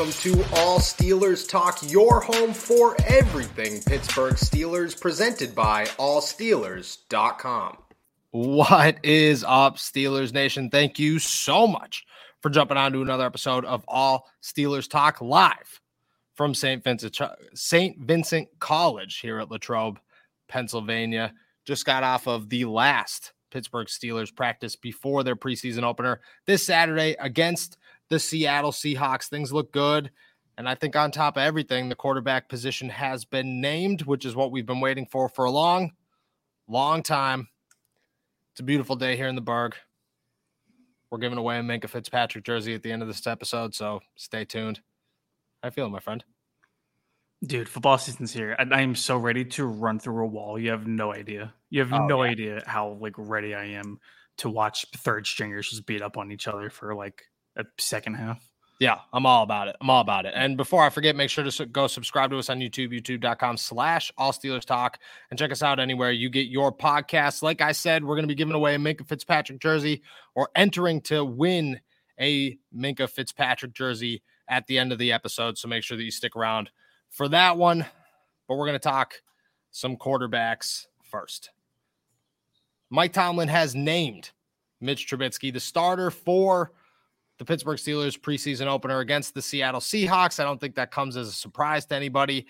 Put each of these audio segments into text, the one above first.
welcome to All Steelers Talk, your home for everything Pittsburgh Steelers, presented by allsteelers.com. What is up, Steelers Nation? Thank you so much for jumping on to another episode of All Steelers Talk live from St. Vincent St. Vincent College here at Latrobe, Pennsylvania. Just got off of the last Pittsburgh Steelers practice before their preseason opener this Saturday against the Seattle Seahawks. Things look good. And I think on top of everything, the quarterback position has been named, which is what we've been waiting for for a long, long time. It's a beautiful day here in the Burgh. We're giving away a Minkah Fitzpatrick jersey at the end of this episode, so stay tuned. How you feeling, my friend? Dude, football season's here. and I am so ready to run through a wall. You have no idea. You have oh, no yeah. idea how like ready I am to watch third stringers just beat up on each other for like second half. Yeah, I'm all about it. I'm all about it. And before I forget, make sure to go subscribe to us on YouTube, youtube.com slash all Steelers talk, and check us out anywhere you get your podcasts. Like I said, we're going to be giving away a Minkah Fitzpatrick jersey or entering to win a Minkah Fitzpatrick jersey at the end of the episode. So make sure that you stick around for that one. But we're going to talk some quarterbacks first. Mike Tomlin has named Mitch Trubisky the starter for the Pittsburgh Steelers preseason opener against the Seattle Seahawks. I don't think that comes as a surprise to anybody.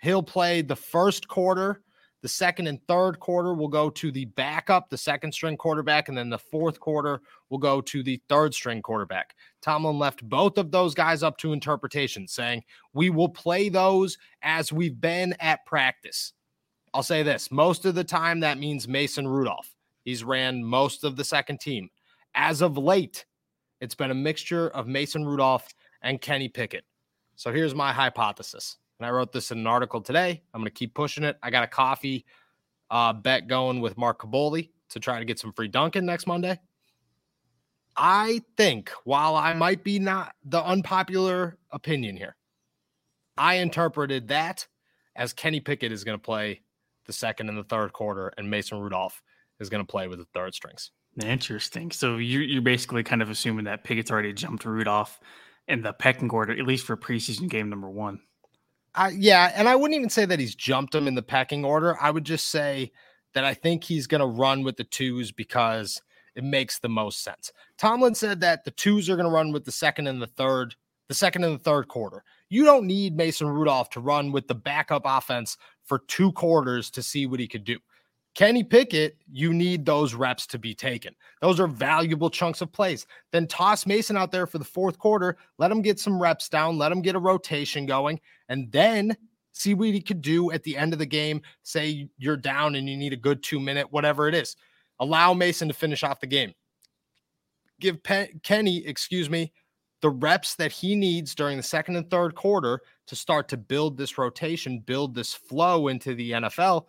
He'll play the first quarter. The second and third quarter will go to the backup, the second string quarterback, and then the fourth quarter will go to the third string quarterback. Tomlin left both of those guys up to interpretation, saying, We will play those as we've been at practice. I'll say this most of the time, that means Mason Rudolph. He's ran most of the second team. As of late, it's been a mixture of Mason Rudolph and Kenny Pickett. So here's my hypothesis. And I wrote this in an article today. I'm going to keep pushing it. I got a coffee uh, bet going with Mark Kaboly to try to get some free Dunkin next Monday. I think while I might be not the unpopular opinion here, I interpreted that as Kenny Pickett is going to play the second and the third quarter, and Mason Rudolph is going to play with the third strings. Interesting. So you're, you're basically kind of assuming that Pickett's already jumped Rudolph in the pecking order, at least for preseason game number one. Uh, yeah, and I wouldn't even say that he's jumped him in the pecking order. I would just say that I think he's going to run with the twos because it makes the most sense. Tomlin said that the twos are going to run with the second and the third, the second and the third quarter. You don't need Mason Rudolph to run with the backup offense for two quarters to see what he could do. Kenny Pickett, you need those reps to be taken. Those are valuable chunks of plays. Then toss Mason out there for the fourth quarter, let him get some reps down, let him get a rotation going, and then see what he could do at the end of the game. Say you're down and you need a good two minute, whatever it is. Allow Mason to finish off the game. Give Kenny, excuse me, the reps that he needs during the second and third quarter to start to build this rotation, build this flow into the NFL.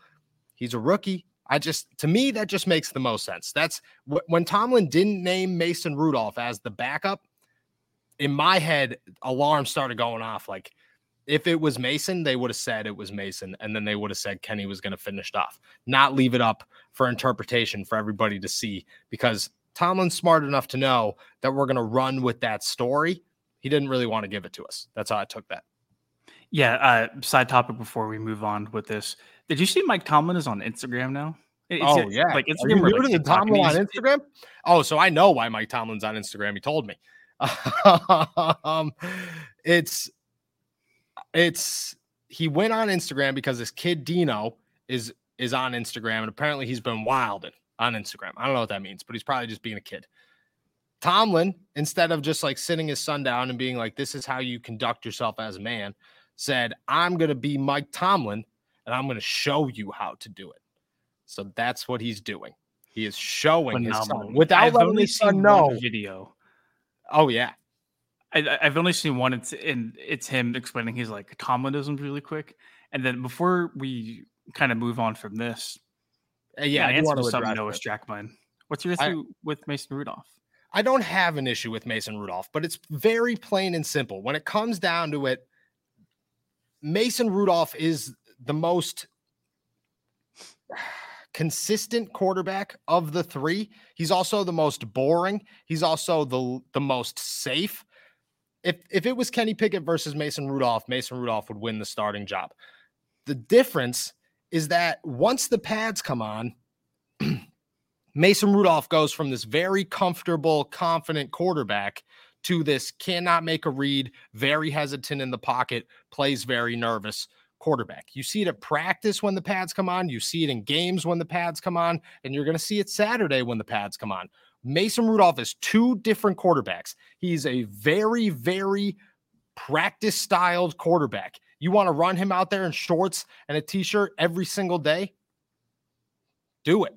He's a rookie. I just, to me, that just makes the most sense. That's when Tomlin didn't name Mason Rudolph as the backup. In my head, alarms started going off. Like, if it was Mason, they would have said it was Mason, and then they would have said Kenny was going to finish off, not leave it up for interpretation for everybody to see. Because Tomlin's smart enough to know that we're going to run with that story. He didn't really want to give it to us. That's how I took that. Yeah. Uh, side topic before we move on with this. Did you see Mike Tomlin is on Instagram now? It's oh yeah, like Instagram. Are you like Tomlin on Instagram? Oh, so I know why Mike Tomlin's on Instagram. He told me. um, it's it's he went on Instagram because his kid Dino is is on Instagram, and apparently he's been wilding on Instagram. I don't know what that means, but he's probably just being a kid. Tomlin, instead of just like sitting his son down and being like, "This is how you conduct yourself as a man," said, "I'm going to be Mike Tomlin, and I'm going to show you how to do it." So that's what he's doing. He is showing Phenomenal. his son without I've letting his son know. Video. Oh yeah, I, have only seen one. It's in it's him explaining his like Tomlinisms really quick, and then before we kind of move on from this, uh, yeah, yeah answer some Noah Strackbein. What's your issue I, with Mason Rudolph? I don't have an issue with Mason Rudolph, but it's very plain and simple. When it comes down to it, Mason Rudolph is the most consistent quarterback of the three. He's also the most boring. He's also the the most safe. if if it was Kenny Pickett versus Mason Rudolph, Mason Rudolph would win the starting job. The difference is that once the pads come on, Mason Rudolph goes from this very comfortable, confident quarterback to this cannot make a read, very hesitant in the pocket, plays very nervous quarterback. You see it at practice when the pads come on, you see it in games when the pads come on, and you're going to see it Saturday when the pads come on. Mason Rudolph is two different quarterbacks. He's a very, very practice styled quarterback. You want to run him out there in shorts and a t shirt every single day? Do it.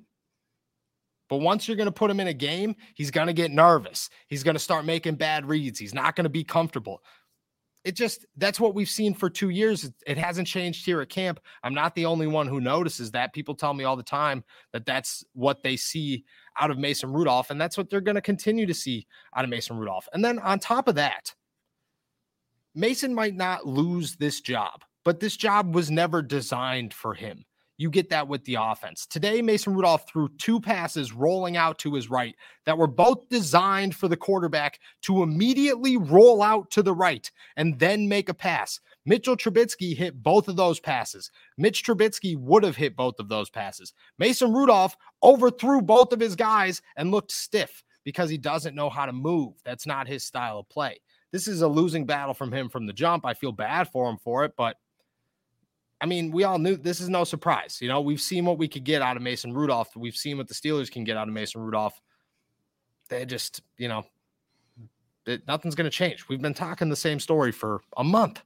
But once you're going to put him in a game, he's going to get nervous. He's going to start making bad reads. He's not going to be comfortable it just that's what we've seen for two years. It, hasn't changed here at camp. I'm not the only one who notices that. People tell me all the time that that's what they see out of Mason Rudolph, and that's what they're going to continue to see out of Mason Rudolph. And then on top of that, Mason might not lose this job, but this job was never designed for him. You get that with the offense. Today, Mason Rudolph threw two passes rolling out to his right that were both designed for the quarterback to immediately roll out to the right and then make a pass. Mitchell Trubisky hit both of those passes. Mitch Trubisky would have hit both of those passes. Mason Rudolph overthrew both of his guys and looked stiff because he doesn't know how to move. That's not his style of play. This is a losing battle from him from the jump. I feel bad for him for it, but I mean, we all knew this is no surprise. You know, we've seen what we could get out of Mason Rudolph. We've seen what the Steelers can get out of Mason Rudolph. They just, you know, it, nothing's going to change. We've been talking the same story for a month.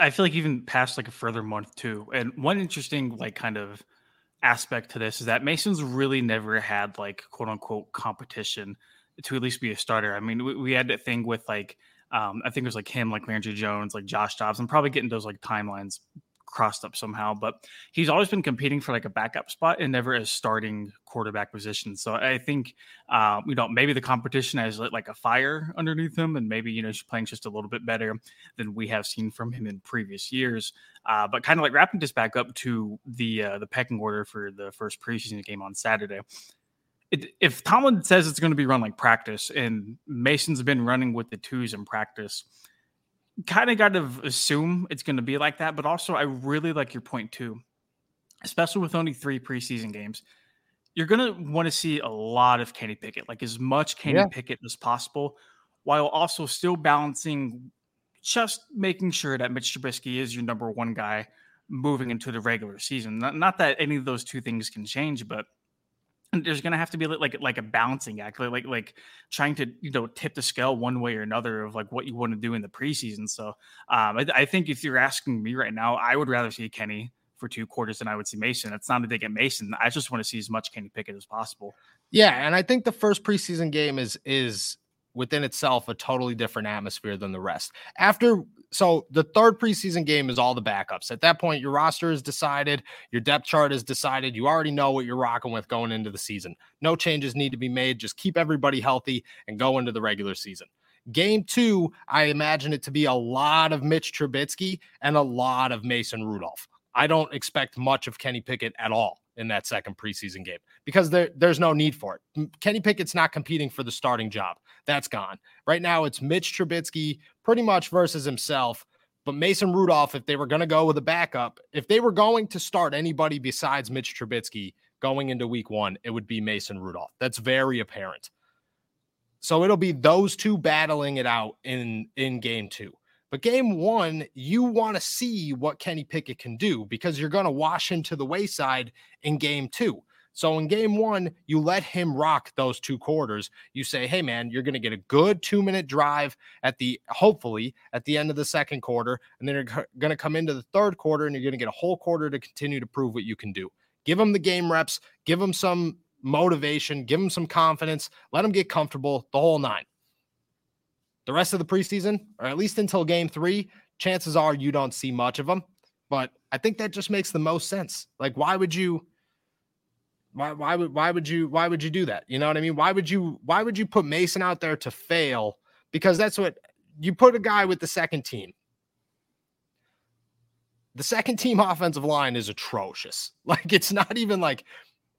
I feel like even past like a further month too. And one interesting like kind of aspect to this is that Mason's really never had like quote unquote competition to at least be a starter. I mean, we, we had that thing with like um, I think it was like him, like Landry Jones, like Josh Dobbs. I'm probably getting those like timelines crossed up somehow, but he's always been competing for like a backup spot and never as starting quarterback position. So I think, um, you know, maybe the competition has lit like a fire underneath him, and maybe you know he's playing just a little bit better than we have seen from him in previous years. Uh, but kind of like wrapping this back up to the uh, the pecking order for the first preseason game on Saturday it, if Tomlin says it's going to be run like practice, and Mason's been running with the twos in practice, kind of got to assume it's going to be like that. But also, I really like your point too, especially with only three preseason games. You're going to want to see a lot of Kenny Pickett, like as much Kenny yeah. Pickett as possible, while also still balancing just making sure that Mitch Trubisky is your number one guy moving into the regular season. Not, not that any of those two things can change, but – there's going to have to be like like a balancing act like, like like trying to you know tip the scale one way or another of like what you want to do in the preseason. So um, I, I, think if you're asking me right now i would rather see kenny for two quarters than i would see mason. It's not a dig at mason. I just want to see as much kenny pickett as possible. Yeah and i think the first preseason game is is within itself a totally different atmosphere than the rest. After so the third preseason game is all the backups. At that point, your roster is decided, your depth chart is decided. You already know what you're rocking with going into the season. No changes need to be made. Just keep everybody healthy and go into the regular season. Game two, I imagine it to be a lot of Mitch Trubisky and a lot of Mason Rudolph. I don't expect much of Kenny Pickett at all in that second preseason game because there, there's no need for it. Kenny Pickett's not competing for the starting job. That's gone. Right now, it's Mitch Trubisky pretty much versus himself. But Mason Rudolph, if they were going to go with a backup, if they were going to start anybody besides Mitch Trubisky going into week one, it would be Mason Rudolph. That's very apparent. So it'll be those two battling it out in in game two. But game one, you want to see what Kenny Pickett can do because you're going to wash him to the wayside in game two. So in game one, you let him rock those two quarters. You say, hey, man, you're going to get a good two minute drive at the hopefully at the end of the second quarter. And then you're going to come into the third quarter and you're going to get a whole quarter to continue to prove what you can do. Give him the game reps, give him some motivation, give him some confidence, let him get comfortable the whole nine. The rest of the preseason, or at least until game three, chances are you don't see much of them. But I think that just makes the most sense. Like, why would you? Why, why would why would you why would you do that? You know what I mean? Why would you why would you put Mason out there to fail? Because that's what you put a guy with the second team. The second team offensive line is atrocious. Like it's not even like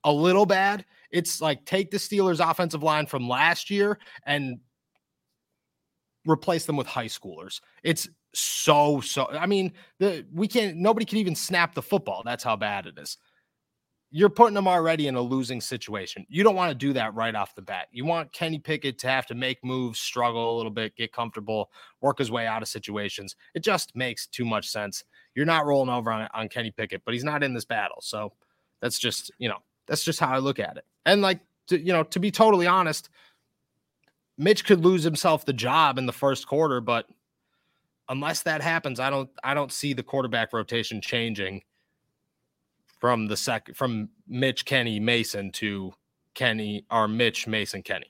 a little bad. It's like take the Steelers offensive line from last year and replace them with high schoolers. It's so so. I mean, the we can't. Nobody can even snap the football. That's how bad it is. You're putting them already in a losing situation. You don't want to do that right off the bat. You want Kenny Pickett to have to make moves, struggle a little bit, get comfortable, work his way out of situations. It just makes too much sense. You're not rolling over on, on Kenny Pickett, but he's not in this battle. So that's just, you know, that's just how I look at it. And like, to, you know, to be totally honest, Mitch could lose himself the job in the first quarter, but unless that happens, I don't I don't see the quarterback rotation changing from the second from Mitch Kenny Mason to Kenny or Mitch Mason Kenny.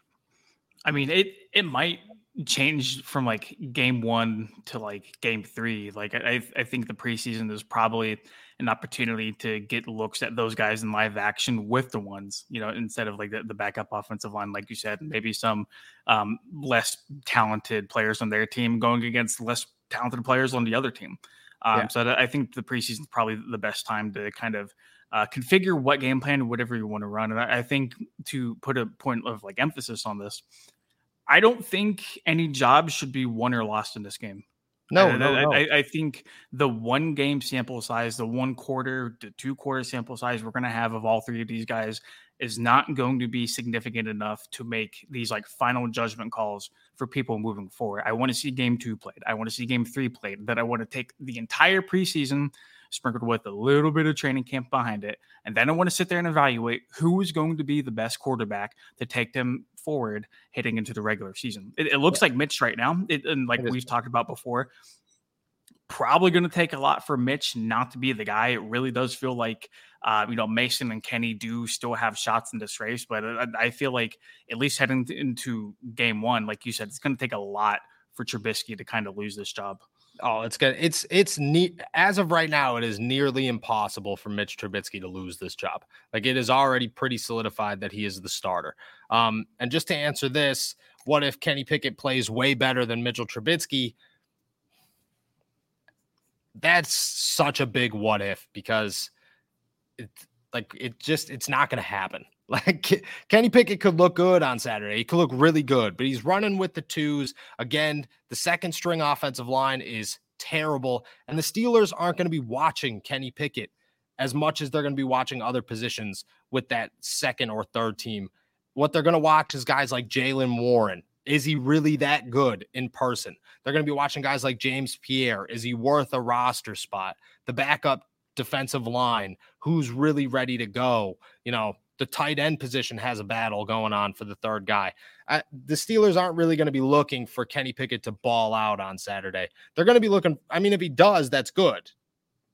I mean, it it might change from like game one to like game three. Like I I think the preseason is probably an opportunity to get looks at those guys in live action with the ones, you know, instead of like the, the backup offensive line, like you said, maybe some um, less talented players on their team going against less talented players on the other team. Um, yeah. So I think the preseason is probably the best time to kind of uh, configure what game plan, whatever you want to run. And I, I think to put a point of like emphasis on this, I don't think any job should be won or lost in this game. No, no, I, no. I, I, think the one game sample size, the one quarter to two quarter sample size we're going to have of all three of these guys is not going to be significant enough to make these like final judgment calls for people moving forward. I want to see game two played. I want to see game three played. That I want to take the entire preseason sprinkled with a little bit of training camp behind it. And then I want to sit there and evaluate who is going to be the best quarterback to take them forward heading into the regular season. It, it looks yeah. like Mitch right now. It, and like we've talked about before, probably going to take a lot for Mitch not to be the guy. It really does feel like, uh, you know, Mason and Kenny do still have shots in this race, but I, I feel like at least heading into game one, like you said, it's going to take a lot for Trubisky to kind of lose this job. Oh, it's good. It's it's neat. As of right now, it is nearly impossible for Mitch Trubisky to lose this job. Like it is already pretty solidified that he is the starter. Um, and just to answer this, what if Kenny Pickett plays way better than Mitchell Trubisky? That's such a big what if because it like it just it's not going to happen. Like Kenny Pickett could look good on Saturday. He could look really good, but he's running with the twos. Again, the second string offensive line is terrible, and the Steelers aren't going to be watching Kenny Pickett as much as they're going to be watching other positions with that second or third team. What they're going to watch is guys like Jaylen Warren, is he really that good in person? They're going to be watching guys like James Pierre. Is he worth a roster spot? The backup defensive line, who's really ready to go? You know, the tight end position has a battle going on for the third guy. Uh, the Steelers aren't really going to be looking for Kenny Pickett to ball out on Saturday. They're going to be looking, I mean, if he does, that's good.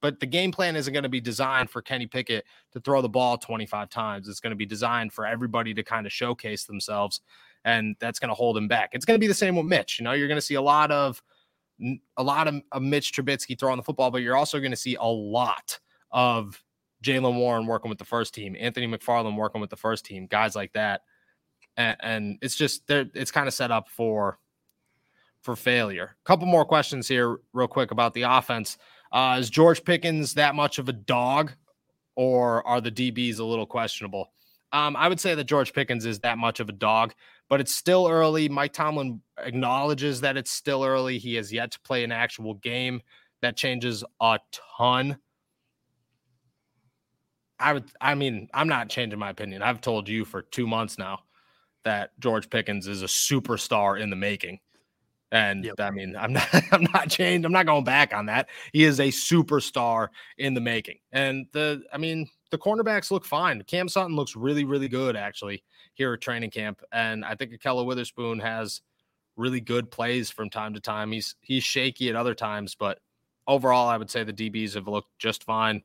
But the game plan isn't going to be designed for Kenny Pickett to throw the ball 25 times. It's going to be designed for everybody to kind of showcase themselves and that's going to hold him back. It's going to be the same with Mitch. You know, you're going to see a lot of a lot of, of Mitch Trubisky throwing the football, but you're also going to see a lot of Jaylen Warren working with the first team, Anthony McFarland working with the first team, guys like that, and, and it's just there it's kind of set up for for failure. A couple more questions here, real quick, about the offense. Uh, is George Pickens that much of a dog, or are the DBs a little questionable? Um, I would say that George Pickens is that much of a dog but it's still early. Mike Tomlin acknowledges that it's still early. He has yet to play an actual game. That changes a ton. I would, I mean, I'm not changing my opinion. I've told you for two months now that George Pickens is a superstar in the making. And yep. I mean, I'm not, I'm not changed. I'm not going back on that. He is a superstar in the making. And the, I mean, the cornerbacks look fine. Cam Sutton looks really, really good actually here at training camp, and I think Ahkello Witherspoon has really good plays from time to time. He's he's shaky at other times, but overall, I would say the DBs have looked just fine.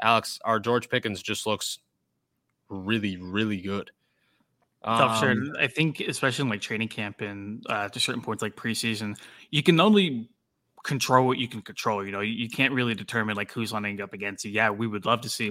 Alex, our George Pickens just looks really, really good. Tough, sure. Um, I think, especially in like training camp and uh, to certain points like preseason, you can only control what you can control. You know, you, you can't really determine like who's lining up against you. Yeah, we would love to see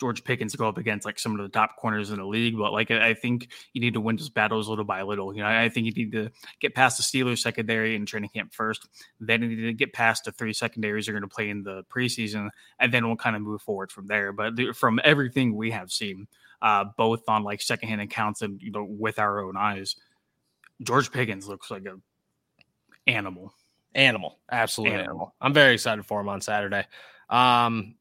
George Pickens to go up against like some of the top corners in the league. But like I think you need to win those battles little by little. You know, I think you need to get past the Steelers secondary in training camp first. Then you need to get past the three secondaries you're going to play in the preseason, and then we'll kind of move forward from there. But from everything we have seen, uh, both on like secondhand accounts and you know with our own eyes, George Pickens looks like a animal. Animal, absolutely animal. animal. I'm very excited for him on Saturday. Um,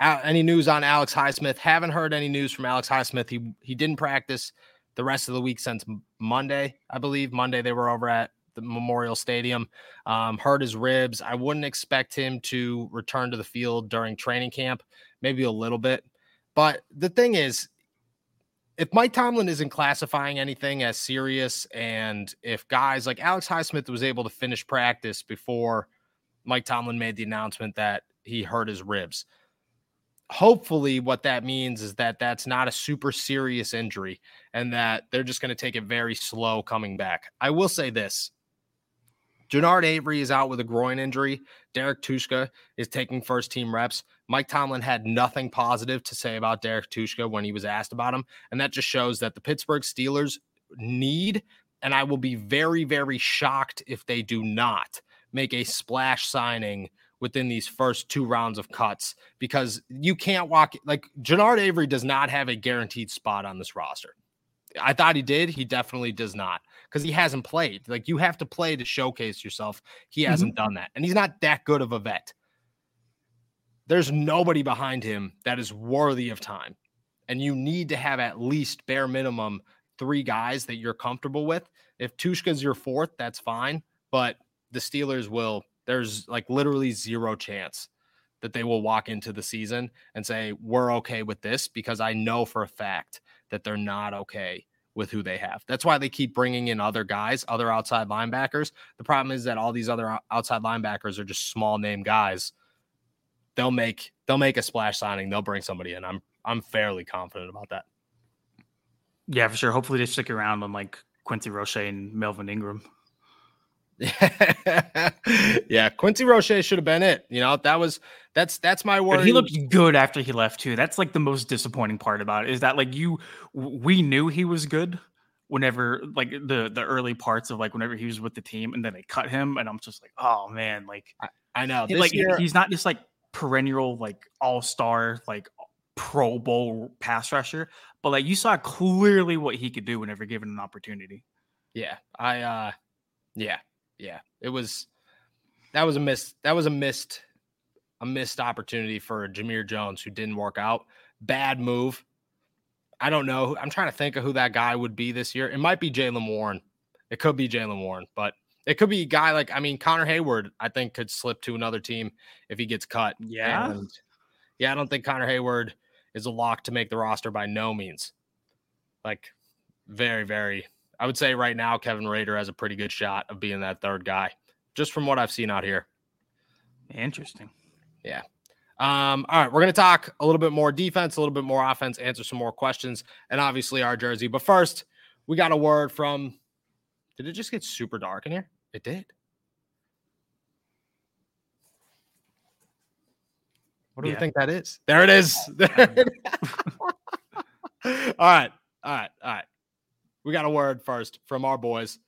any news on Alex Highsmith? Haven't heard any news from Alex Highsmith. He he didn't practice the rest of the week since Monday, I believe. Monday they were over at the Memorial Stadium. Um, hurt his ribs. I wouldn't expect him to return to the field during training camp. Maybe a little bit, but the thing is, if Mike Tomlin isn't classifying anything as serious, and if guys like Alex Highsmith was able to finish practice before Mike Tomlin made the announcement that he hurt his ribs, hopefully what that means is that that's not a super serious injury and that they're just going to take it very slow coming back. I will say this. Genard Avery is out with a groin injury. Derrek Tuszka is taking first team reps. Mike Tomlin had nothing positive to say about Derrek Tuszka when he was asked about him. And that just shows that the Pittsburgh Steelers need, and I will be very, very shocked if they do not make a splash signing within these first two rounds of cuts because you can't walk like Genard Avery does not have a guaranteed spot on this roster. I thought he did. He definitely does not because he hasn't played. Like you have to play to showcase yourself. He hasn't mm-hmm. done that. And he's not that good of a vet. There's nobody behind him that is worthy of time. And you need to have at least bare minimum three guys that you're comfortable with. If Tuszka's your fourth, that's fine. But the Steelers will there's like literally zero chance that they will walk into the season and say, we're okay with this because I know for a fact that they're not okay with who they have. That's why they keep bringing in other guys, other outside linebackers. The problem is that all these other outside linebackers are just small name guys. They'll make they'll make a splash signing. They'll bring somebody in. I'm I'm fairly confident about that. Yeah, for sure. Hopefully they stick around on like Quincy Roche and Melvin Ingram. yeah, Quincy Roche should have been it. You know, that was that's that's my word. He looked good after he left too. That's like the most disappointing part about it is that like you we knew he was good whenever like the the early parts of like whenever he was with the team and then they cut him and I'm just like, oh man, like I, I know he, like year, he's not just like perennial like all-star like pro bowl pass rusher, but like you saw clearly what he could do whenever given an opportunity. Yeah. I uh yeah, yeah, it was that was a miss. That was a missed a missed opportunity for Jamir Jones who didn't work out. Bad move. I don't know. I'm trying to think of who that guy would be this year. It might be Jaylen Warren. It could be Jaylen Warren, but it could be a guy like I mean Connor Heyward. I think could slip to another team if he gets cut. Yeah, and, yeah. I don't think Connor Heyward is a lock to make the roster by no means. Like very, very I would say right now Kevin Rader has a pretty good shot of being that third guy, just from what I've seen out here. Interesting. Yeah. Um, all right, we're going to talk a little bit more defense, a little bit more offense, answer some more questions, and obviously our jersey. But first, we got a word from. Did it just get super dark in here? It did. What do yeah. we think that is? There it is. all right. All right. All right we got a word first from our boys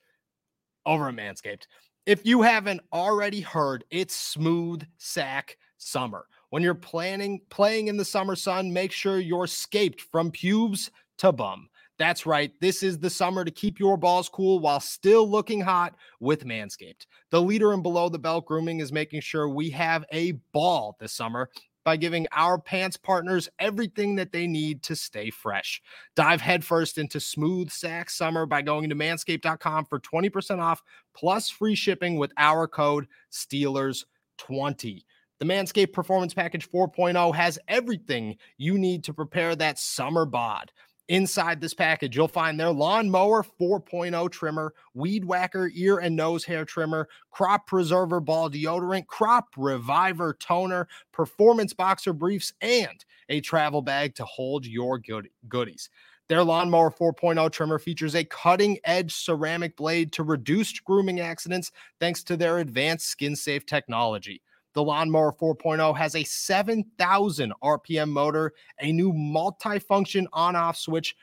over at Manscaped. If you haven't already heard, it's smooth sack summer. When you're planning playing in the summer sun, make sure you're scaped from pubes to bum. That's right. This is the summer to keep your balls cool while still looking hot with Manscaped. The leader in below the belt grooming is making sure we have a ball this summer by giving our pants partners everything that they need to stay fresh. Dive headfirst into smooth sack summer by going to manscaped.com for 20% off plus free shipping with our code Steelers20. The Manscaped Performance Package 4.0 has everything you need to prepare that summer bod. Inside this package, you'll find their lawnmower 4.0 trimmer, weed whacker ear and nose hair trimmer, crop preserver ball deodorant, crop reviver toner, performance boxer briefs, and a travel bag to hold your good- goodies. Their lawnmower 4.0 trimmer features a cutting edge ceramic blade to reduce grooming accidents thanks to their advanced skin safe technology. The Lawnmower 4.0 has a 7,000 RPM motor, a new multi-function on-off switch,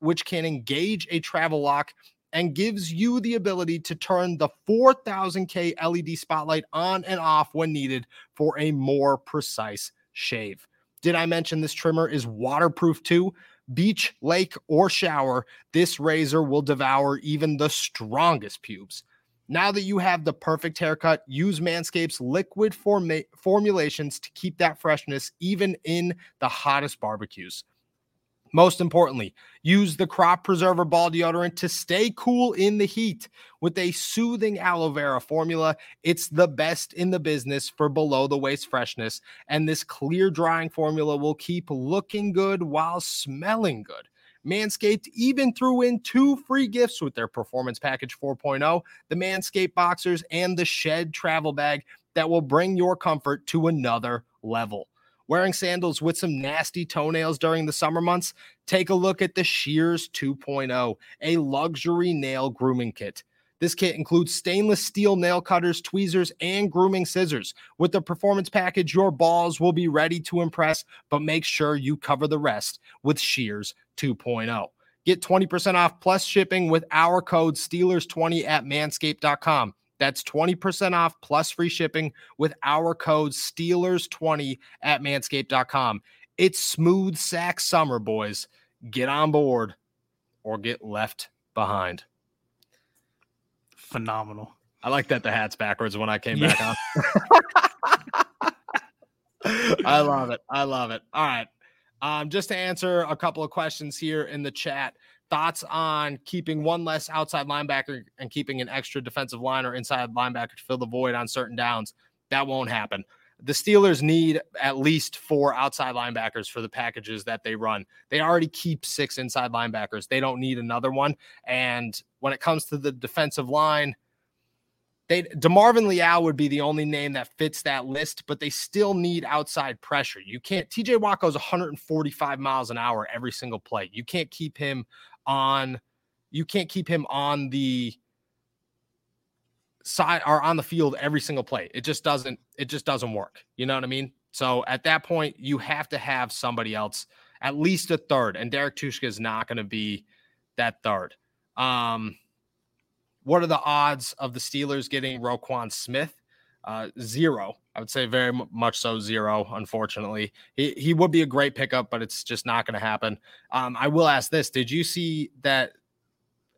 which can engage a travel lock and gives you the ability to turn the 4000K LED spotlight on and off when needed for a more precise shave. Did I mention this trimmer is waterproof too? Beach, lake, or shower, this razor will devour even the strongest pubes. Now that you have the perfect haircut, use Manscaped's liquid formulations to keep that freshness even in the hottest barbecues. Most importantly, use the crop preserver ball deodorant to stay cool in the heat with a soothing aloe vera formula. It's the best in the business for below the waist freshness, and this clear drying formula will keep looking good while smelling good. Manscaped even threw in two free gifts with their Performance Package 4.0 the Manscaped Boxers and the Shed Travel Bag that will bring your comfort to another level. Wearing sandals with some nasty toenails during the summer months? Take a look at the Shears 2.0, a luxury nail grooming kit. This kit includes stainless steel nail cutters, tweezers, and grooming scissors. With the performance package, your balls will be ready to impress, but make sure you cover the rest with Shears 2.0. Get 20% off plus shipping with our code Steelers20 at manscaped.com. That's 20% off plus free shipping with our code Steelers20 at manscaped.com. It's smooth sack summer, boys. Get on board or get left behind. Phenomenal. I like that the hat's backwards when I came yeah. back on. I love it. I love it. All right. Um, just to answer a couple of questions here in the chat. Thoughts on keeping one less outside linebacker and keeping an extra defensive line or inside linebacker to fill the void on certain downs? That won't happen. The Steelers need at least four outside linebackers for the packages that they run. They already keep six inside linebackers. They don't need another one. And when it comes to the defensive line, they DeMarvin Leal would be the only name that fits that list, but they still need outside pressure. You can't TJ Watt goes 145 miles an hour every single play. You can't keep him on you can't keep him on the side or on the field every single play. It just doesn't it just doesn't work. You know what I mean? So at that point, you have to have somebody else, at least a third. And Derrek Tuszka is not going to be that third. Um, what are the odds of the Steelers getting Roquan Smith? Uh, zero. I would say very much so zero. Unfortunately, he he would be a great pickup, but it's just not going to happen. Um, I will ask this: Did you see that?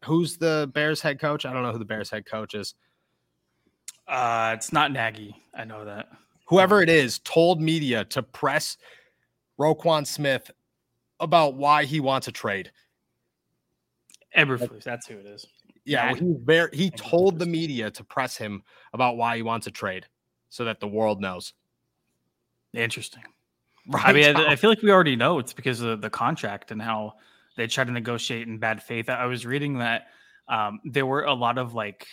Who's the Bears head coach? I don't know who the Bears head coach is. Uh, it's not Nagy. I know that. Whoever it is told media to press Roquan Smith about why he wants a trade. Eberflus, that's who it is. Yeah, he very he told the media to press him about why he wants a trade, so that the world knows. Interesting. Right. I mean, I, I feel like we already know it's because of the contract and how they try to negotiate in bad faith. I was reading that um, there were a lot of like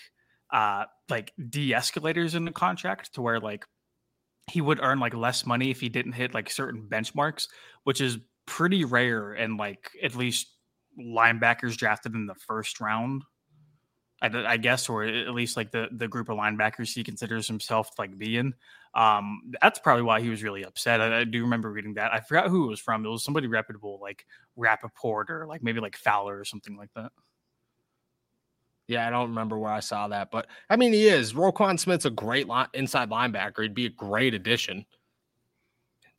uh, like de-escalators in the contract to where like he would earn like less money if he didn't hit like certain benchmarks, which is pretty rare and like at least linebackers drafted in the first round I, I, guess, or at least like the the group of linebackers he considers himself like being. Um, that's probably why he was really upset. I, I, do remember reading that. I forgot who it was from. It was somebody reputable, like Rapoport or like maybe like Fowler or something like that. Yeah, I don't remember where I saw that, but I mean, he is. Roquan Smith's a great line, inside linebacker. He'd be a great addition.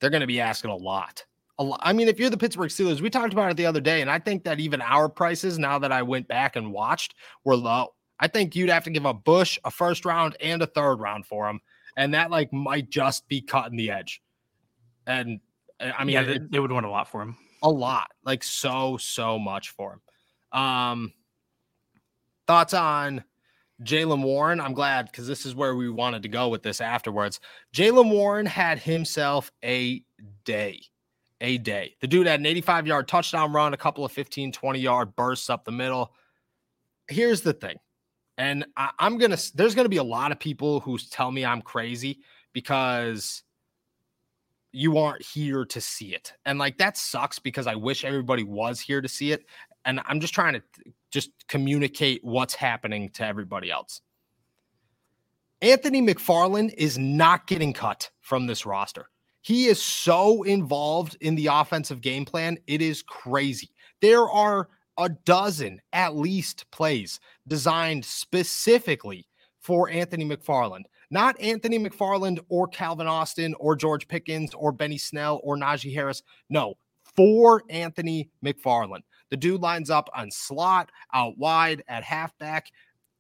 They're going to be asking a lot. A lot. I mean, if you're the Pittsburgh Steelers, we talked about it the other day, and I think that even our prices, now that I went back and watched, were low. I think you'd have to give a Bush, a first round, and a third round for him, and that like might just be cutting the edge. And I mean, yeah, they, they would want a lot for him. A lot, like so, so much for him. Um, thoughts on Jaylen Warren? I'm glad because this is where we wanted to go with this afterwards. Jaylen Warren had himself a day a day. The dude had an 85 yard touchdown run, a couple of 15, 20 yard bursts up the middle. Here's the thing and I, am gonna there's gonna be a lot of people who tell me I'm crazy because you aren't here to see it. And like that sucks because I wish everybody was here to see it. And I'm just trying to just communicate what's happening to everybody else. Anthony McFarland is not getting cut from this roster. He is so involved in the offensive game plan. It is crazy. There are a dozen at least plays designed specifically for Anthony McFarland. Not Anthony McFarland or Calvin Austin or George Pickens or Benny Snell or Najee Harris. No, for Anthony McFarland. The dude lines up on slot, out wide, at halfback.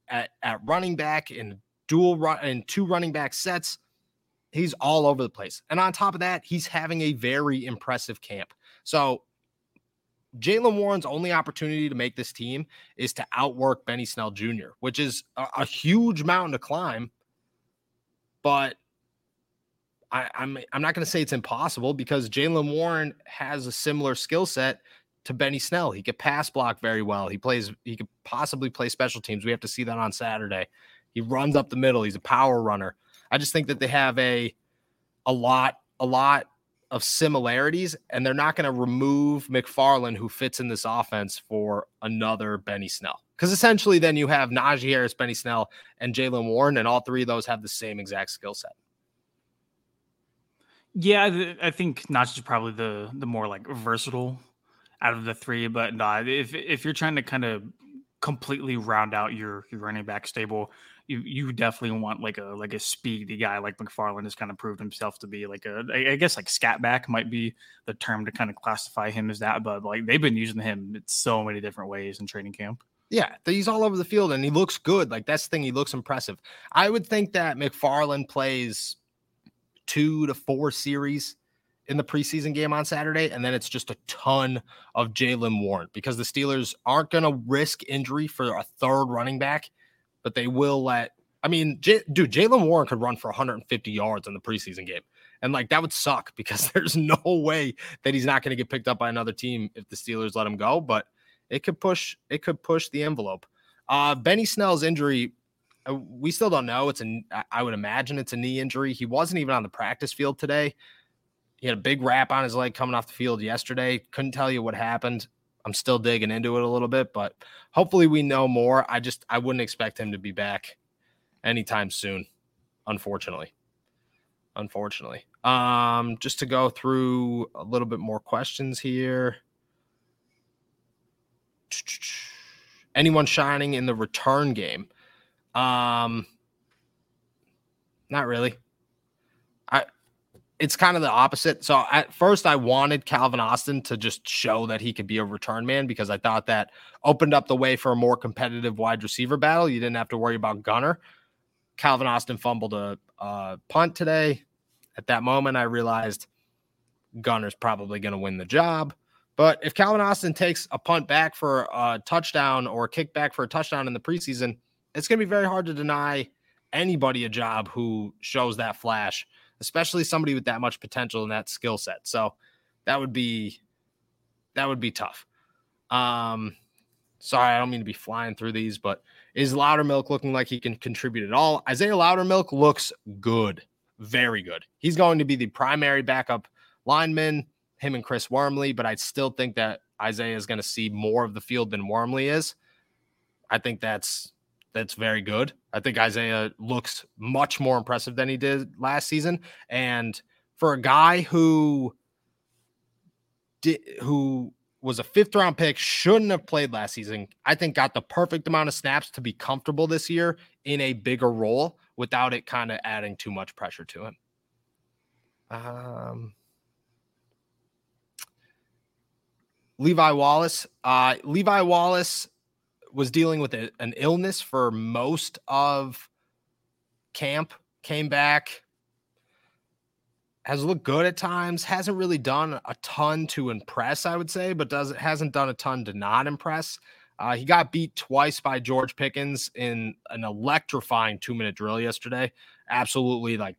at, at running back in dual run and two running back sets. He's all over the place. And on top of that, he's having a very impressive camp. So Jaylen Warren's only opportunity to make this team is to outwork Benny Snell Jr., which is a, a huge mountain to climb. But I, am I'm, I'm not going to say it's impossible because Jaylen Warren has a similar skill set to Benny Snell. He could pass block very well. He plays. He could possibly play special teams. We have to see that on Saturday. He runs up the middle. He's a power runner. I just think that they have a a lot a lot of similarities, and they're not going to remove McFarland, who fits in this offense, for another Benny Snell. Because essentially, then you have Najee Harris, Benny Snell, and Jaylen Warren, and all three of those have the same exact skill set. Yeah, I think Najee is probably the the more like versatile out of the three. But no, if if you're trying to kind of completely round out your your running back stable, you you definitely want like a like a speedy guy like McFarland has kind of proved himself to be like a I guess like scat back might be the term to kind of classify him as that, but like they've been using him in so many different ways in training camp. Yeah, he's all over the field and he looks good. Like that's the thing, he looks impressive. I would think that McFarland plays two to four series in the preseason game on Saturday, and then it's just a ton of Jaylen Warren because the Steelers aren't going to risk injury for a third running back but they will let. I mean, J, dude, Jaylen Warren could run for 150 yards in the preseason game. And like that would suck because there's no way that he's not going to get picked up by another team if the Steelers let him go. But it could push, it could push the envelope. Uh, Benny Snell's injury, uh, we still don't know. It's a, I would imagine it's a knee injury. He wasn't even on the practice field today. He had a big wrap on his leg coming off the field yesterday. Couldn't tell you what happened. I'm still digging into it a little bit, but hopefully we know more. I just I wouldn't expect him to be back anytime soon, unfortunately. Unfortunately. Um, just to go through a little bit more questions here. Anyone shining in the return game? Um, not really. It's kind of the opposite. So at first, I wanted Calvin Austin to just show that he could be a return man because I thought that opened up the way for a more competitive wide receiver battle. You didn't have to worry about Gunner. Calvin Austin fumbled a, a punt today. At that moment, I realized Gunner's probably going to win the job. But if Calvin Austin takes a punt back for a touchdown or a kick back for a touchdown in the preseason, it's going to be very hard to deny anybody a job who shows that flash especially somebody with that much potential and that skill set. So that would be that would be tough. Um sorry, I don't mean to be flying through these, but is Loudermilk looking like he can contribute at all? Isaiah Loudermilk looks good, very good. He's going to be the primary backup lineman, him and Chris Wormley, but I still think that Isaiah is going to see more of the field than Wormley is. I think that's that's very good. I think Isaiah looks much more impressive than he did last season. And for a guy who did who was a fifth round pick, shouldn't have played last season, I think got the perfect amount of snaps to be comfortable this year in a bigger role without it kind of adding too much pressure to him. Um Levi Wallace. Uh Levi Wallace was dealing with a, an illness for most of camp, came back, has looked good at times, hasn't really done a ton to impress, I would say, but does hasn't done a ton to not impress. Uh, he got beat twice by George Pickens in an electrifying two minute drill yesterday. Absolutely like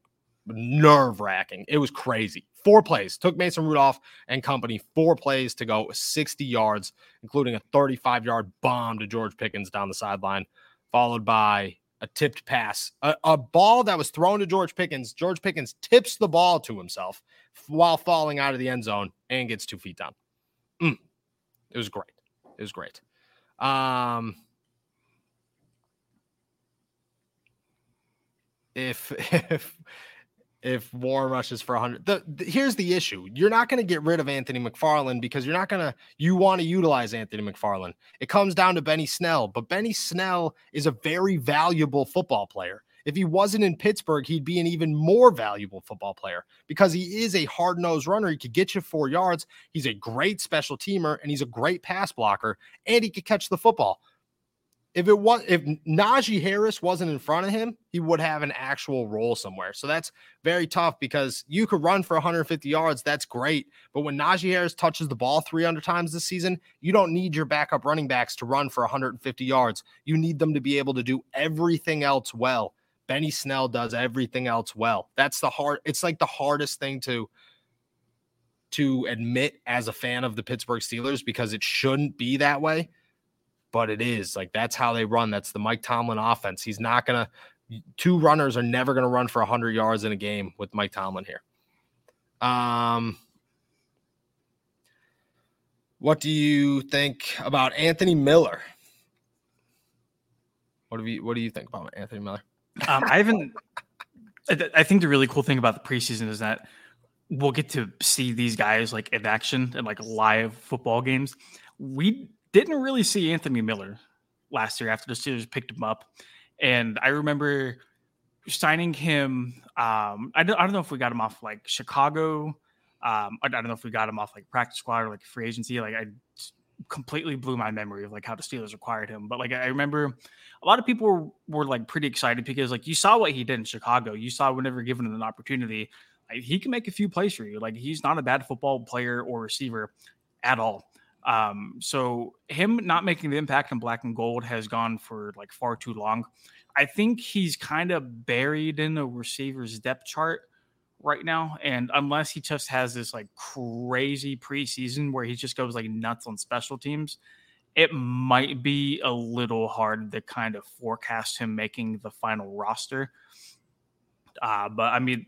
nerve wracking. It was crazy. Four plays took Mason Rudolph and company four plays to go 60 yards, including a 35 yard bomb to George Pickens down the sideline, followed by a tipped pass, a, a, ball that was thrown to George Pickens. George Pickens tips the ball to himself while falling out of the end zone and gets two feet down. Mm. It was great. It was great. Um, if if if Warren rushes for 100. The, the, here's the issue. You're not going to get rid of Anthony McFarland because you're not going to you want to utilize Anthony McFarland. It comes down to Benny Snell, but Benny Snell is a very valuable football player. If he wasn't in Pittsburgh, he'd be an even more valuable football player because he is a hard-nosed runner. He could get you 4 yards. He's a great special teamer and he's a great pass blocker and he could catch the football if it was if Najee Harris wasn't in front of him, he would have an actual role somewhere. So that's very tough because you could run for 150 yards. That's great. But when Najee Harris touches the ball 300 times this season, you don't need your backup running backs to run for 150 yards. You need them to be able to do everything else well. Benny Snell does everything else well. That's the hard, it's like the hardest thing to to admit as a fan of the Pittsburgh Steelers because it shouldn't be that way but it is like that's how they run. That's the Mike Tomlin offense. He's not gonna. Two runners are never gonna run for hundred yards in a game with Mike Tomlin here. Um, what do you think about Anthony Miller? What do you What do you think about Anthony Miller? Um, I haven't. I think the really cool thing about the preseason is that we'll get to see these guys like in action and like live football games. We didn't really see Anthony Miller last year after the Steelers picked him up. And I remember signing him. Um, I, don't, I don't know if we got him off like Chicago. Um, I, don't know if we got him off like practice squad or like free agency. Like I completely blew my memory of like how the Steelers acquired him. But like I remember a lot of people were, were like pretty excited because like you saw what he did in Chicago. You saw whenever given an opportunity, like, he can make a few plays for you. Like he's not a bad football player or receiver at all. Um, so him not making the impact in black and gold has gone for like far too long. I think he's kind of buried in the receivers depth chart right now. And unless he just has this like crazy preseason where he just goes like nuts on special teams, it might be a little hard to kind of forecast him making the final roster. Uh, but I mean,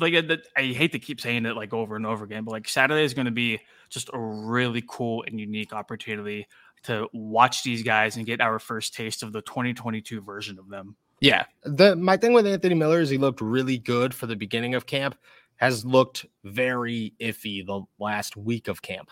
like uh, I hate to keep saying it like over and over again, but like Saturday is going to be just a really cool and unique opportunity to watch these guys and get our first taste of the 2022 version of them. Yeah, the my thing with Anthony Miller is he looked really good for the beginning of camp, has looked very iffy the last week of camp.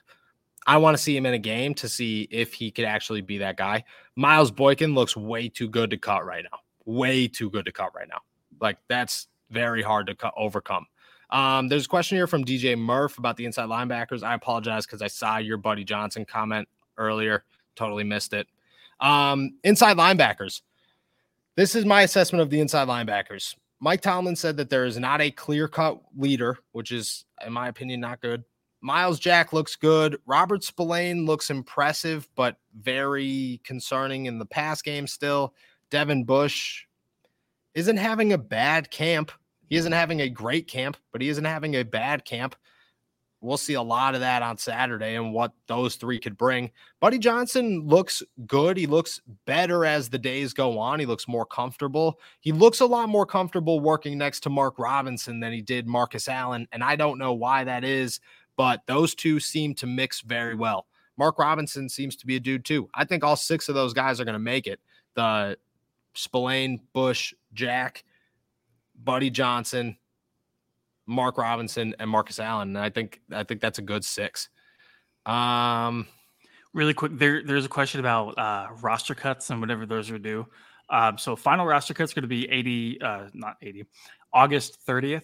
I want to see him in a game to see if he could actually be that guy. Miles Boykin looks way too good to cut right now. Way too good to cut right now. Like that's very hard to cut, overcome. Um, there's a question here from DJ Murph about the inside linebackers. I apologize because I saw your buddy Johnson comment earlier. Totally missed it. Um, inside linebackers. This is my assessment of the inside linebackers. Mike Tomlin said that there is not a clear cut leader, which is, in my opinion, not good. Myles Jack looks good. Robert Spillane looks impressive, but very concerning in the pass game still. Devin Bush isn't having a bad camp. He isn't having a great camp, but he isn't having a bad camp. We'll see a lot of that on Saturday and what those three could bring. Buddy Johnson looks good. He looks better as the days go on. He looks more comfortable. He looks a lot more comfortable working next to Mark Robinson than he did Marcus Allen. And I don't know why that is, but those two seem to mix very well. Mark Robinson seems to be a dude too. I think all six of those guys are going to make it. The Spillane, Bush, Jack, Buddy Johnson, Mark Robinson, and Marcus Allen. And I think I think that's a good six. Um, really quick, there there's a question about uh, roster cuts and whatever those are due. Um, so final roster cuts going to be 80, uh, not 80, August 30th.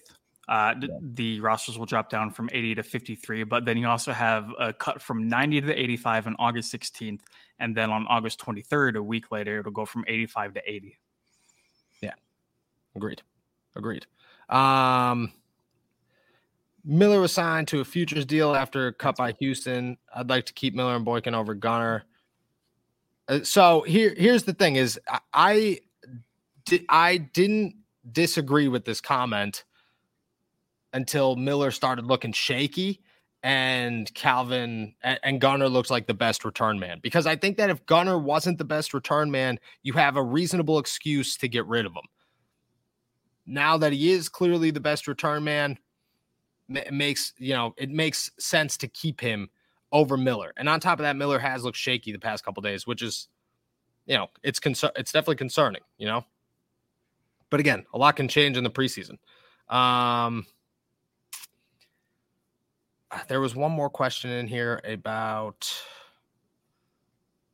Uh, yeah. The rosters will drop down from 80 to 53, but then you also have a cut from 90 to 85 on August 16th, and then on August 23rd, a week later, it'll go from 85 to 80. Yeah, agreed. Agreed. Um, Miller was signed to a futures deal after a cut by Houston. I'd like to keep Miller and Boykin over Gunner. Uh, so here, here's the thing: is I, I, di- I didn't disagree with this comment until Miller started looking shaky and Calvin and Gunner looks like the best return man. Because I think that if Gunner wasn't the best return man, you have a reasonable excuse to get rid of him now that he is clearly the best return man, it makes you know it makes sense to keep him over Miller. And on top of that, Miller has looked shaky the past couple days, which is you know it's concern it's definitely concerning. You know, but again, a lot can change in the preseason. Um, there was one more question in here about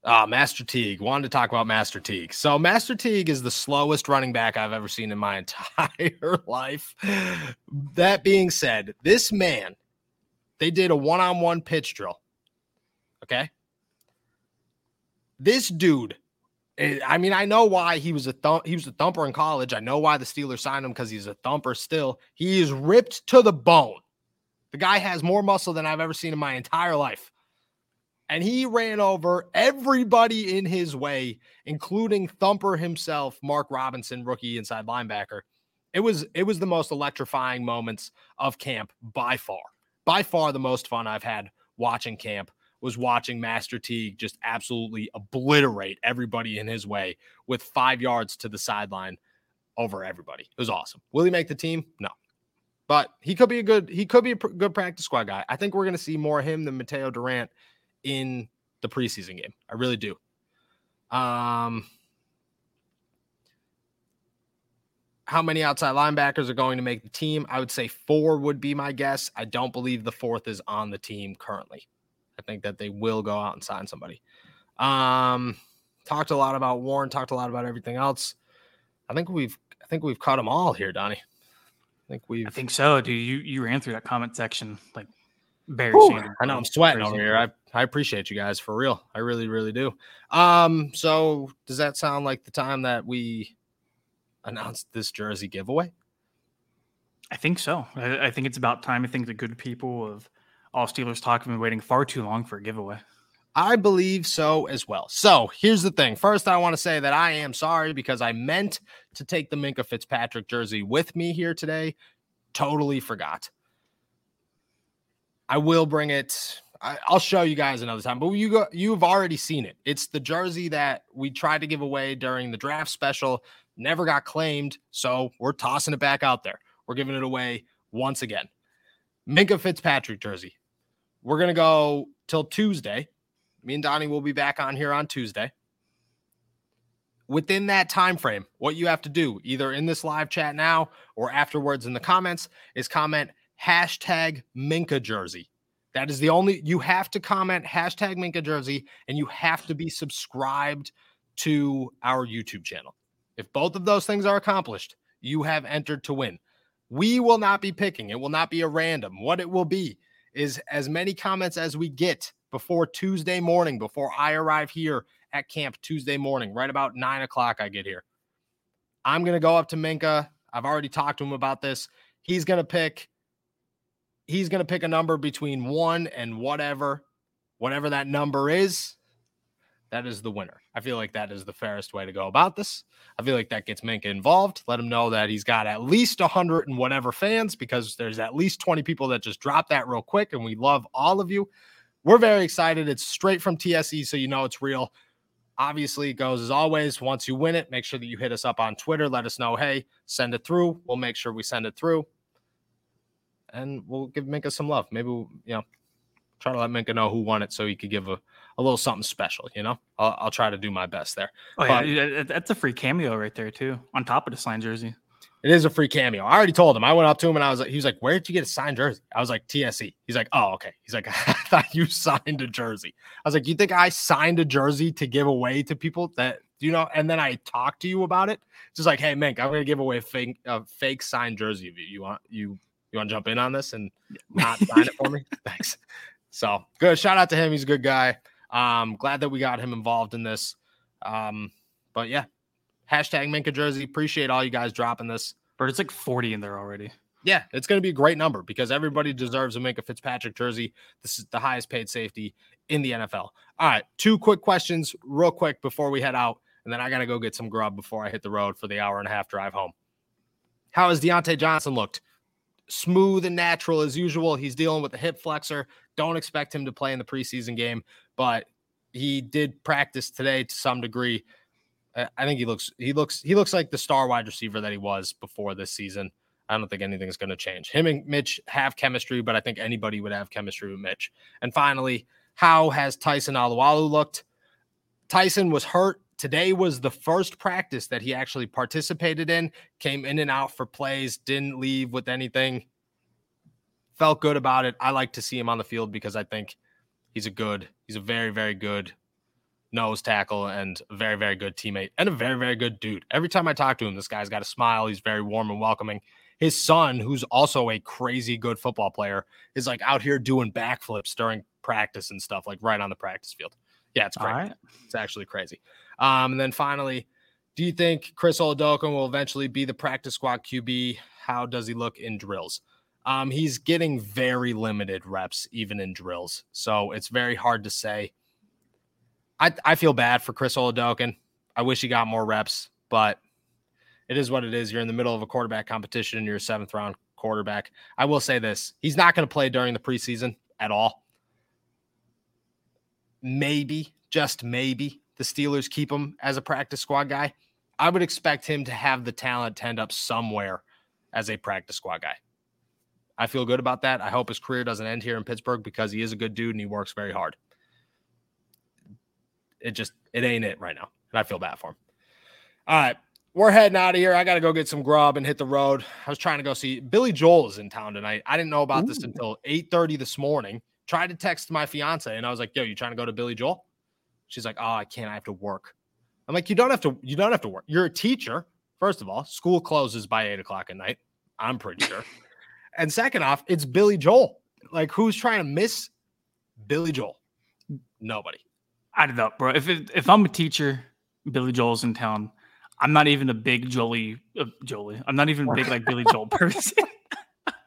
Ah, Master Teague. Wanted to talk about Master Teague. So Master Teague is the slowest running back I've ever seen in my entire life. That being said, this man, they did a one-on-one pitch drill. Okay. This dude Eh, I mean, I know why he was a thump. He was a thumper in college. I know why the Steelers signed him because he's a thumper. Still, he is ripped to the bone. The guy has more muscle than I've ever seen in my entire life, and he ran over everybody in his way, including Thumper himself, Mark Robinson, rookie inside linebacker. It was it was the most electrifying moments of camp by far, by far the most fun I've had watching camp was watching Master Teague just absolutely obliterate everybody in his way with five yards to the sideline over everybody. It was awesome. Will he make the team? No. But he could be a good he could be a pr- good practice squad guy. I think we're going to see more of him than Mateo Durant in the preseason game. I really do. Um how many outside linebackers are going to make the team? I would say four would be my guess. I don't believe the fourth is on the team currently. I think that they will go out and sign somebody. Um, talked a lot about Warren, talked a lot about everything else. I think we've I think we've caught them all here, Donnie. I think we I think so, dude. You you ran through that comment section like Barry Sanders. I know I'm sweating over here. I, I appreciate you guys for real. I really, really do. Um, so does that sound like the time that we announced this jersey giveaway? I think so. I, I think it's about time. I think the good people of all Steelers talk have been waiting far too long for a giveaway. I believe so as well. So here's the thing. First, I want to say that I am sorry because I meant to take the Minkah Fitzpatrick jersey with me here today. Totally forgot. I will bring it. I, will show you guys another time, but you go, you've already seen it. It's the jersey that we tried to give away during the draft special, never got claimed. So we're tossing it back out there. We're giving it away once again. Minkah Fitzpatrick jersey. We're to go till Tuesday. Me and Donnie will be back on here on Tuesday. Within that time frame, what you have to do, either in this live chat now or afterwards in the comments, is comment hashtag Minkah jersey. That is the only you have to comment hashtag Minkah jersey and you have to be subscribed to our YouTube channel. If both of those things are accomplished, you have entered to win. We will not be picking. It will not be a random. What it will be is as many comments as we get before Tuesday morning, before I arrive here at camp Tuesday morning, right about nine o'clock. I get here. I'm going to go up to Minkah. I've already talked to him about this. He's going to pick. He's going to pick a number between one and whatever, whatever that number is that is the winner. I feel like that is the fairest way to go about this. I feel like that gets Minkah involved. Let him know that he's got at least 100 and whatever fans because there's at least 20 people that just drop that real quick, and we love all of you. We're very excited. It's straight from TSE, so you know it's real. Obviously, it goes as always. Once you win it, make sure that you hit us up on Twitter. Let us know, hey, send it through. We'll make sure we send it through. And we'll give Minkah some love. Maybe, we'll, you know, try to let Minkah know who won it so he could give a a little something special. You know, I'll, I'll try to do my best there. Oh but, yeah, that's a free cameo right there too, on top of the signed jersey. It is a free cameo. I already told him. I went up to him and I was like, he was like, "Where did you get a signed jersey?" I was like, "TSE." He's like, "Oh, okay." He's like, "I thought you signed a jersey." I was like, "You think I signed a jersey to give away to people that you know?" And then I talked to you about it. It's just like, "Hey, Mink, I'm going to give away a fake, a fake signed jersey of you. You want you you want to jump in on this and not sign it for me?" Thanks. So good. Shout out to him. He's a good guy. Um, glad that we got him involved in this. Um, but yeah, hashtag Minkah jersey. Appreciate all you guys dropping this. But it's like 40 in there already. Yeah, it's going to be a great number because everybody deserves a Minkah Fitzpatrick jersey. This is the highest paid safety in the NFL. All right, two quick questions, real quick before we head out, and then I got to go get some grub before I hit the road for the hour and a half drive home. How has Diontae Johnson looked? Smooth and natural as usual. He's dealing with a hip flexor. Don't expect him to play in the preseason game, but he did practice today to some degree. I think he looks he looks he looks like the star wide receiver that he was before this season. I don't think anything's going to change. Him and Mitch have chemistry, but I think anybody would have chemistry with Mitch. And finally, how has Tyson Alualu looked? Tyson was hurt. Today was the first practice that he actually participated in, came in and out for plays, didn't leave with anything felt good about it. I like to see him on the field because I think he's a good, he's a very, very good nose tackle and a very, very good teammate and a very, very good dude. Every time I talk to him, this guy's got a smile. He's very warm and welcoming. His son, who's also a crazy good football player, is like out here doing backflips during practice and stuff, like right on the practice field. Yeah, it's crazy. Right. It's actually crazy. Um, and then finally, do you think Chris Oladokun will eventually be the practice squad QB? How does he look in drills? Um, he's getting very limited reps, even in drills. So it's very hard to say. I, I feel bad for Chris Oladokun. I wish he got more reps, but it is what it is. You're in the middle of a quarterback competition and you're a seventh round quarterback. I will say this he's not going to play during the preseason at all. Maybe, just maybe, the Steelers keep him as a practice squad guy. I would expect him to have the talent to end up somewhere as a practice squad guy. I feel good about that. I hope his career doesn't end here in Pittsburgh because he is a good dude and he works very hard. It just it ain't it right now. And I feel bad for him. All right. We're heading out of here. I got to go get some grub and hit the road. I was trying to go see Billy Joel is in town tonight. I didn't know about Ooh. this until 8:30 this morning. Tried to text my fiance and I was like, "Yo, you trying to go to Billy Joel?" She's like, "Oh, I can't. I have to work." I'm like, "You don't have to. You don't have to work. You're a teacher. First of all, school closes by eight o'clock at night. I'm pretty sure. and second off, it's Billy Joel. Like, who's trying to miss Billy Joel? Nobody. I don't know, bro. If it, if I'm a teacher, Billy Joel's in town. I'm not even a big Jolie, uh, Jolie. I'm not even big like Billy Joel person.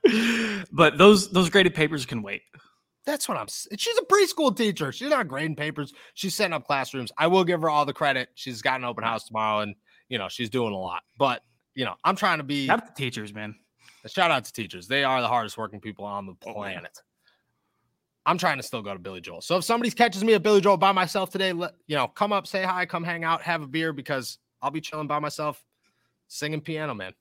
but those those graded papers can wait. That's what I'm. She's a preschool teacher. She's not grading papers. She's setting up classrooms. I will give her all the credit. She's got an open house tomorrow, and you know she's doing a lot. But you know, I'm trying to be. Shout out to teachers, man. Uh, shout out to teachers. They are the hardest working people on the oh, planet. I'm trying to still go to Billy Joel. So if somebody catches me at Billy Joel by myself today, let you know, come up, say hi, come hang out, have a beer because I'll be chilling by myself, singing piano, man,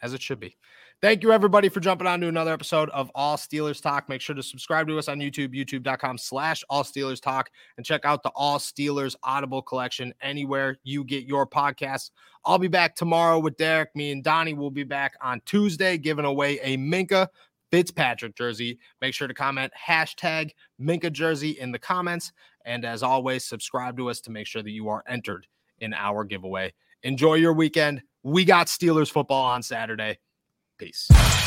as it should be. Thank you, everybody, for jumping on to another episode of All Steelers Talk. Make sure to subscribe to us on YouTube, youtube.com slash All Steelers Talk, and check out the All Steelers Audible collection anywhere you get your podcasts. I'll be back tomorrow with Derek. Me and Donnie will be back on Tuesday, giving away a Minkah Fitzpatrick jersey. Make sure to comment hashtag Minkah jersey in the comments. And as always, subscribe to us to make sure that you are entered in our giveaway. Enjoy your weekend. We got Steelers football on Saturday. Peace.